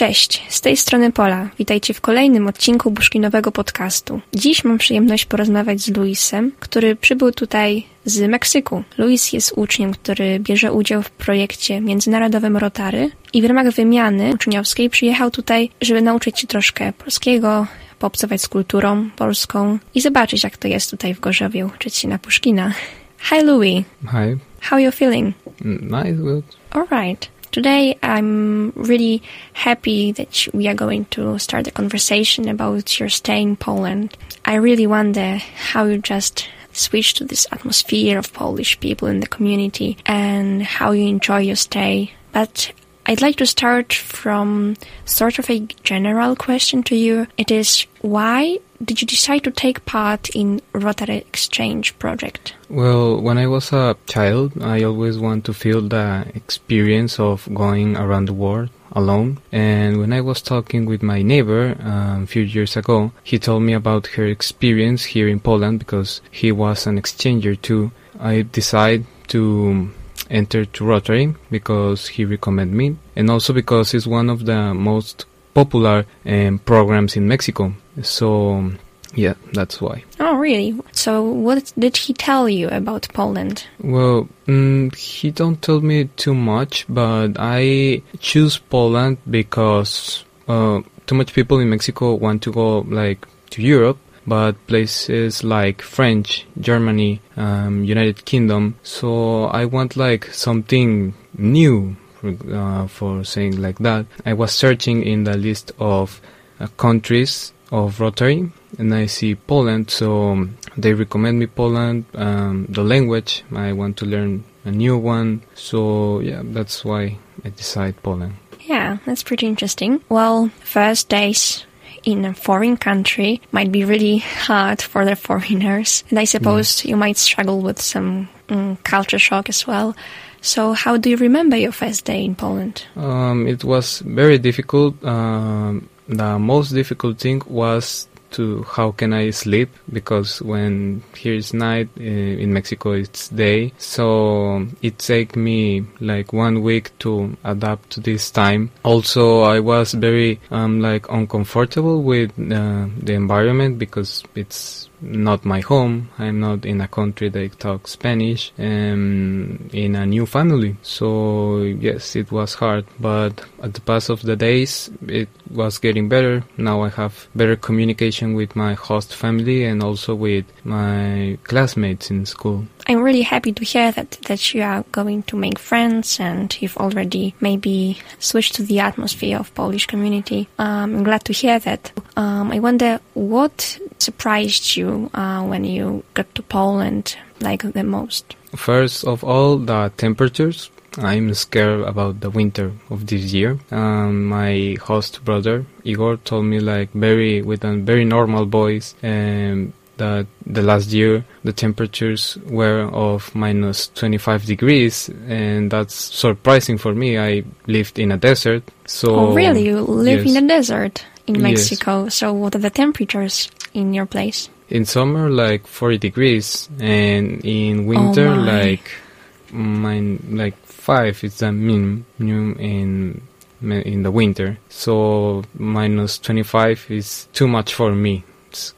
Cześć, z tej strony Pola. Witajcie w kolejnym odcinku Buszkinowego podcastu. Dziś mam przyjemność porozmawiać z Luisem, który przybył tutaj z Meksyku. Luis jest uczniem, który bierze udział w projekcie międzynarodowym Rotary i w ramach wymiany uczniowskiej przyjechał tutaj, żeby nauczyć się troszkę polskiego, poobcować z kulturą polską i zobaczyć, jak to jest tutaj w Gorzowie, uczyć się na Puszkina. Hi Louis. Hi. How are you feeling? Nice, good. All right. Today, I'm really happy that we are going to start a conversation about your stay in Poland. I really wonder how you just switched to this atmosphere of Polish people in the community and how you enjoy your stay. But I'd like to start from sort of a general question to you. It is why did you decide to take part in Rotary Exchange project? Well, when I was a child, I always want to feel the experience of going around the world alone. And when I was talking with my neighbor um, a few years ago, he told me about her experience here in Poland because he was an exchanger too. I decided to enter to Rotary because he recommended me and also because it's one of the most popular um, programs in Mexico. So, yeah, that's why. Oh, really? So, what did he tell you about Poland? Well, mm, he don't tell me too much, but I choose Poland because uh, too much people in Mexico want to go like to Europe, but places like French, Germany, um, United Kingdom. So I want like something new uh, for saying like that. I was searching in the list of uh, countries of Rotary and I see Poland, so they recommend me Poland. Um, the language, I want to learn a new one. So yeah, that's why I decide Poland. Yeah, that's pretty interesting. Well, first days in a foreign country might be really hard for the foreigners, and I suppose you might struggle with some um, culture shock as well. So, how do you remember your first day in Poland? Um, it was very difficult. Um, the most difficult thing was to how can I sleep because when here is night in Mexico it's day so it take me like one week to adapt to this time also I was very um like uncomfortable with uh, the environment because it's not my home. I'm not in a country that talks Spanish and in a new family. So yes, it was hard, but at the pass of the days, it was getting better. Now I have better communication with my host family and also with my classmates in school. I'm really happy to hear that, that you are going to make friends and you've already maybe switched to the atmosphere of Polish community. Um, I'm glad to hear that. Um, I wonder what surprised you uh, when you got to Poland like the most? First of all, the temperatures. I'm scared about the winter of this year. Um, my host brother Igor told me like very with a very normal voice um, that the last year the temperatures were of minus 25 degrees and that's surprising for me. I lived in a desert, so Oh, really? You live yes. in a desert in Yes. Mexico. So, what are the temperatures in your place? in summer like 40 degrees and in oh, winter Oh like mine like 5 is the minimum in in the winter so minus 25 is too much for me it's, it's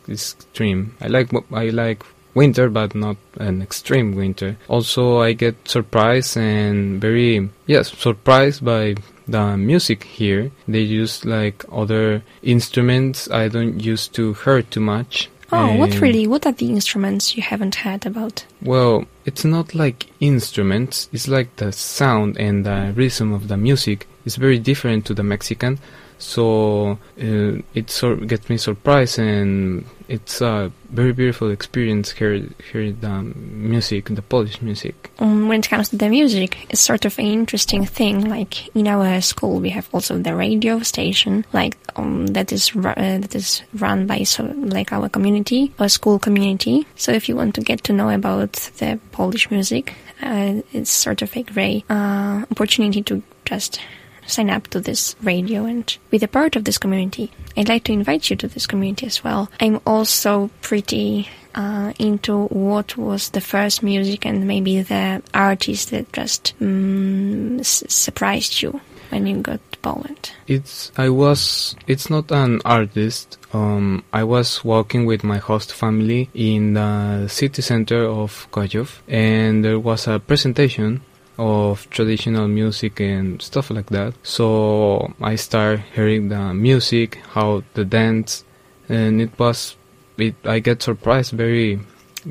extreme i like i like winter but not an extreme winter also i get surprised and very yes surprised by the music here they use like other instruments i don't used to hear too much Oh, what really? What are the instruments you haven't heard about? well, it's not like instruments, it's like the sound and the rhythm of the music is very different to the Mexican. So uh, it sort gets me surprised, and it's a very beautiful experience here. Hear the music, the Polish music. Um, when it comes to the music, it's sort of an interesting thing. Like in our school, we have also the radio station, like um, that is uh, that is run by so like our community our school community. So if you want to get to know about the Polish music, uh, it's sort of a great uh, opportunity to just sign up to this radio and be a part of this community. I'd like to invite you to this community as well. I'm also pretty uh, into what was the first music and maybe the artist that just mm, s- surprised you when you got to Poland? It's I was it's not an artist. Um, I was walking with my host family in the city center of Gorzów, and there was a presentation of traditional music and stuff like that. So I start hearing the music, how the dance, and it was it. I get surprised, very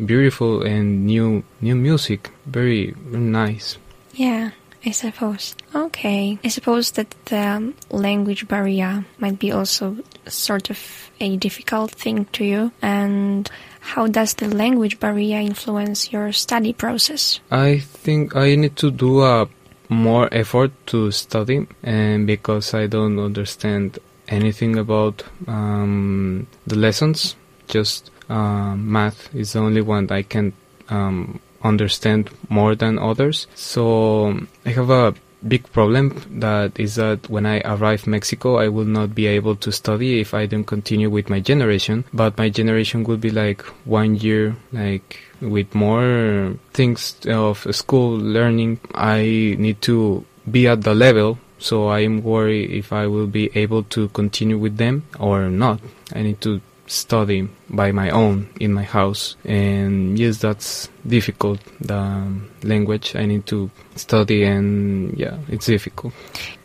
beautiful and new new music, very, nice. Yeah. I suppose. Okay. I suppose that the language barrier might be also sort of a difficult thing to you. And how does the language barrier influence your study process? I think I need to do a more effort to study, and because I don't understand anything about um, the lessons, just uh, math is the only one I can um, understand more than others. So I have a big problem that is that when I arrive Mexico, I will not be able to study if I don't continue with my generation. But my generation will be like one year, like with more things of school learning. I need to be at the level. So I am worried if I will be able to continue with them or not. I need to study by my own in my house. And yes that's difficult the language i need to study and yeah it's difficult.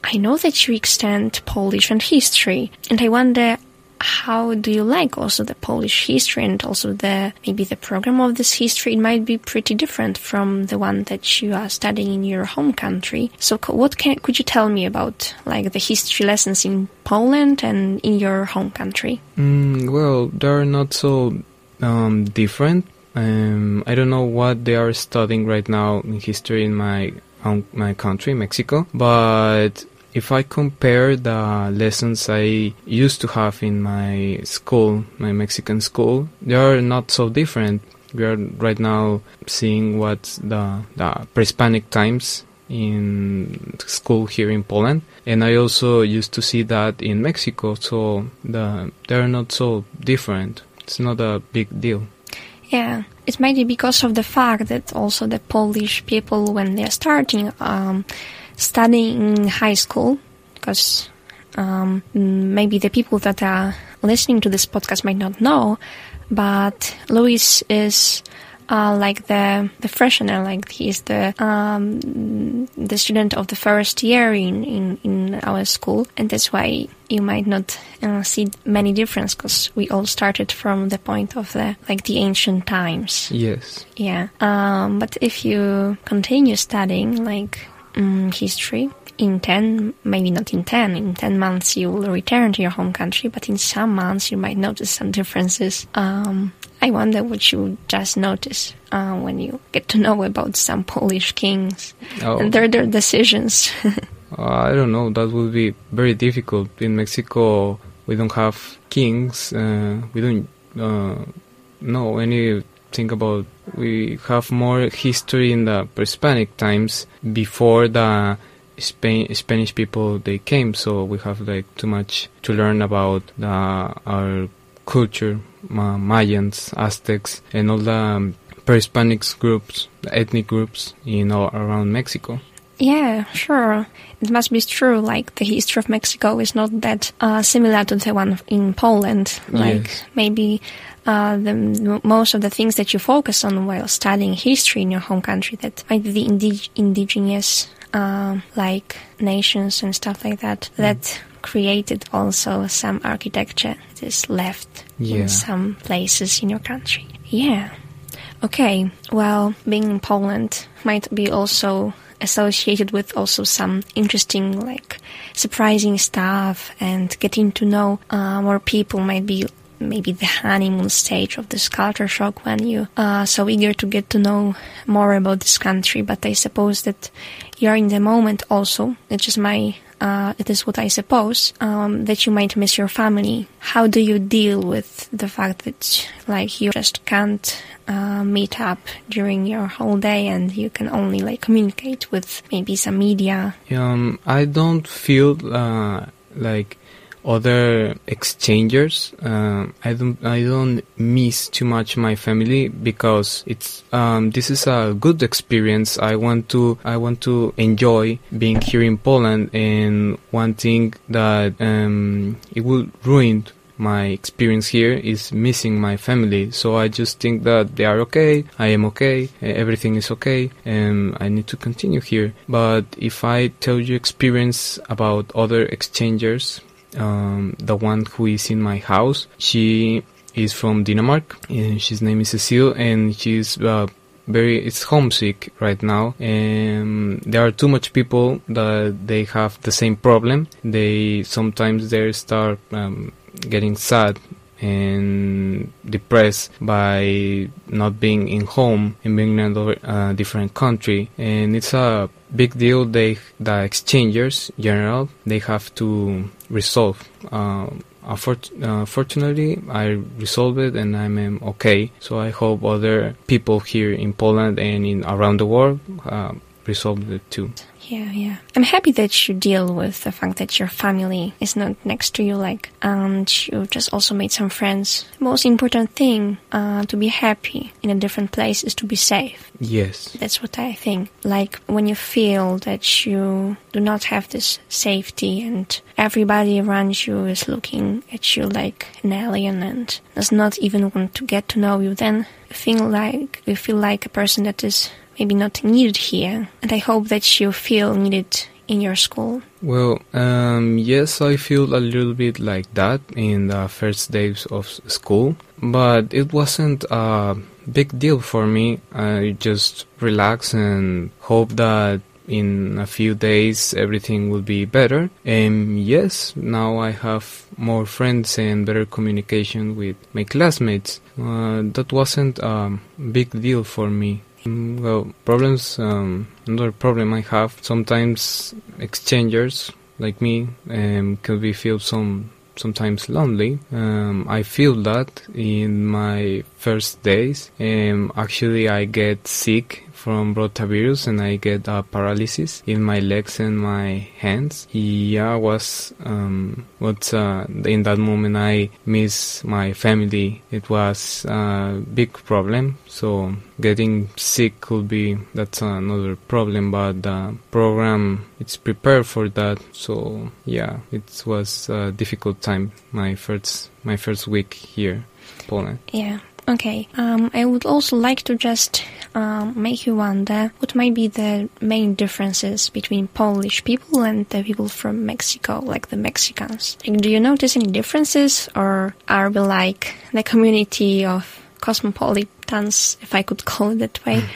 I know that you extend Polish and history, and I wonder how do you like also the Polish history and also the maybe the program of this history? It might be pretty different from the one that you are studying in your home country. So, what can could you tell me about like the history lessons in Poland and in your home country? Mm, well, they're not so um, different. Um, I don't know what they are studying right now in history in my home, my country, Mexico. But if I compare the lessons I used to have in my school, my Mexican school, they are not so different. We are right now seeing what the the pre-Hispanic times in school here in Poland, and I also used to see that in Mexico. So the they are not so different. It's not a big deal. Yeah, it might be because of the fact that also the Polish people, when they're starting um, studying in high school, because um, maybe the people that are listening to this podcast might not know, but Luis is uh, like the the freshener, like he's the um, the student of the first year in, in, in our school, and that's why you might not uh, see many difference because we all started from the point of the like the ancient times. Yes. Yeah. Um, but if you continue studying like um, history in 10, maybe not in 10, in 10 months you will return to your home country, but in some months you might notice some differences. Um, I wonder what you just notice uh, when you get to know about some Polish kings Oh. and their, their decisions. Uh, I don't know. That would be very difficult. In Mexico, we don't have kings. Uh, we don't uh, know anything about. We have more history in the pre-Hispanic times before the Spain, Spanish people they came. So we have like too much to learn about the, our culture, Ma- Mayans, Aztecs, and all the um, pre-Hispanic groups, ethnic groups in all around Mexico. Yeah, sure. It must be true. Like the history of Mexico is not that uh, similar to the one in Poland. Like Yes. maybe uh, the most of the things that you focus on while studying history in your home country that might be the indig- indigenous um, like nations and stuff like that that created also some architecture that is left Yeah. in some places in your country. Yeah. Okay, well, being in Poland might be also associated with also some interesting, like, surprising stuff and getting to know uh, more people might be maybe the honeymoon stage of this culture shock when you are so eager to get to know more about this country. But I suppose that you're in the moment also. It's just my uh, it is what I suppose, um, that you might miss your family. How do you deal with the fact that, like, you just can't uh, meet up during your whole day and you can only, like, communicate with maybe some media? Um, I don't feel uh, like other exchangers. Uh, I don't I don't miss too much my family because it's um, this is a good experience. I want to I want to enjoy being here in Poland, and one thing that um, it will ruin my experience here is missing my family. So I just think that they are okay, I am okay, everything is okay, and I need to continue here. But if I tell you experience about other exchangers, um, the one who is in my house, she is from Denmark, and his name is Cecile, and she's uh, very it's homesick right now. And there are too much people that they have the same problem. They sometimes they start um, getting sad and depressed by not being in home and being in a uh, different country. And it's a big deal they the exchangers general they have to resolve uh, uh, I resolved it and I'm um, okay. So I hope other people here in Poland and in around the world uh, resolve it too. Yeah, yeah. I'm happy that you deal with the fact that your family is not next to you, like, and you just also made some friends. The most important thing uh, to be happy in a different place is to be safe. Yes. That's what I think. Like, when you feel that you do not have this safety and everybody around you is looking at you like an alien and does not even want to get to know you, then you feel like, you feel like a person that is maybe not needed here. And I hope that you feel needed in your school. Well, um, yes, I feel a little bit like that in the first days of school, but it wasn't a big deal for me. I just relax and hope that in a few days everything will be better. And yes, now I have more friends and better communication with my classmates. Uh, that wasn't a big deal for me. Well, problems. Um, another problem I have sometimes exchangers like me um, can be feel some sometimes lonely. Um, I feel that in my first days. Um, actually, I get sick from rotavirus and I get a paralysis in my legs and my hands. Yeah, was um, uh, in that moment I miss my family. It was a big problem. So getting sick could be that's another problem, but the program it's prepared for that. So yeah, it was a difficult time. My first my first week here, Poland. Yeah. Okay, um, I would also like to just um, make you wonder what might be the main differences between Polish people and the people from Mexico, like the Mexicans. Like, do you notice any differences, or are we like the community of cosmopolitans, if I could call it that way?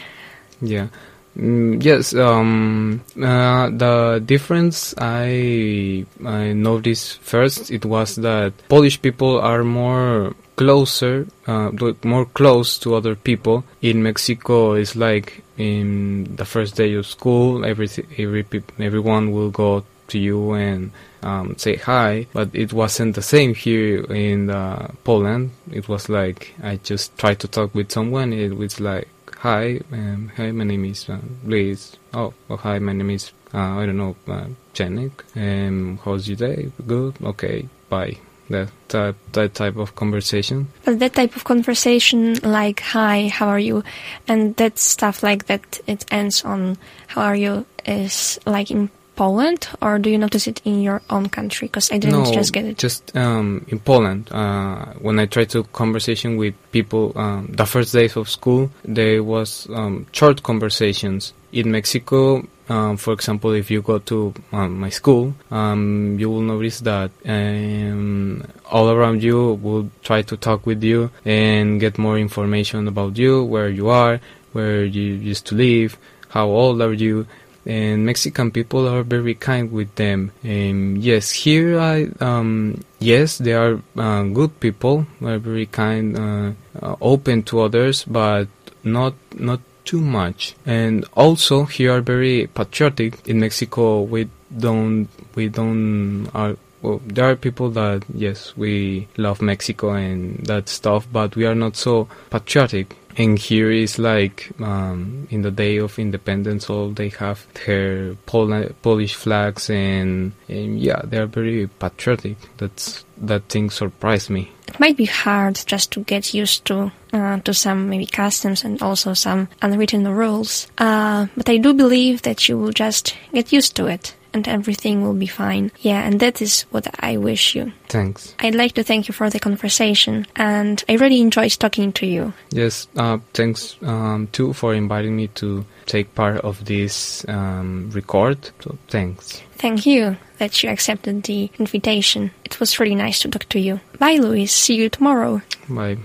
Yeah. Mm, yes, um, uh, the difference I I noticed first it was that Polish people are more closer, uh, more close to other people. In Mexico, it's like in the first day of school, every every everyone will go to you and um, say hi, but it wasn't the same here in uh, Poland. It was like I just tried to talk with someone. It was like hi, um, hi, my name is uh, Luis. Oh, oh, hi, my name is uh, I don't know, uh. Um, how's your day? Good. Okay, bye that type, that type of conversation. But that type of conversation, like "Hi, how are you?" and that stuff like that, it ends on "How are you?" is like in Poland, or do you notice it in your own country? Because I didn't no, just get it. just um, in Poland. Uh, when I tried to conversation with people, um, the first days of school, there was um, short conversations. In Mexico, um, for example, if you go to um, my school, um, you will notice that um, all around you will try to talk with you and get more information about you, where you are, where you used to live, how old are you. And Mexican people are very kind with them. And yes, here I um, yes, they are uh, good people. Are very kind, uh, uh, open to others, but not not too much. And also here are very patriotic. In Mexico, we don't we don't are well, there are people that yes we love Mexico and that stuff, but we are not so patriotic. And here is like um, in the day of independence, all they have their Pol- Polish flags, and, and yeah, they are very patriotic. That's that thing surprised me. It might be hard just to get used to uh, to some maybe customs and also some unwritten rules, uh, but I do believe that you will just get used to it and everything will be fine. Yeah, and that is what I wish you. Thanks. I'd like to thank you for the conversation, and I really enjoyed talking to you. Yes, uh, thanks um, too for inviting me to take part of this um, record. So thanks. Thank you that you accepted the invitation. It was really nice to talk to you. Bye, Luis. See you tomorrow. Bye.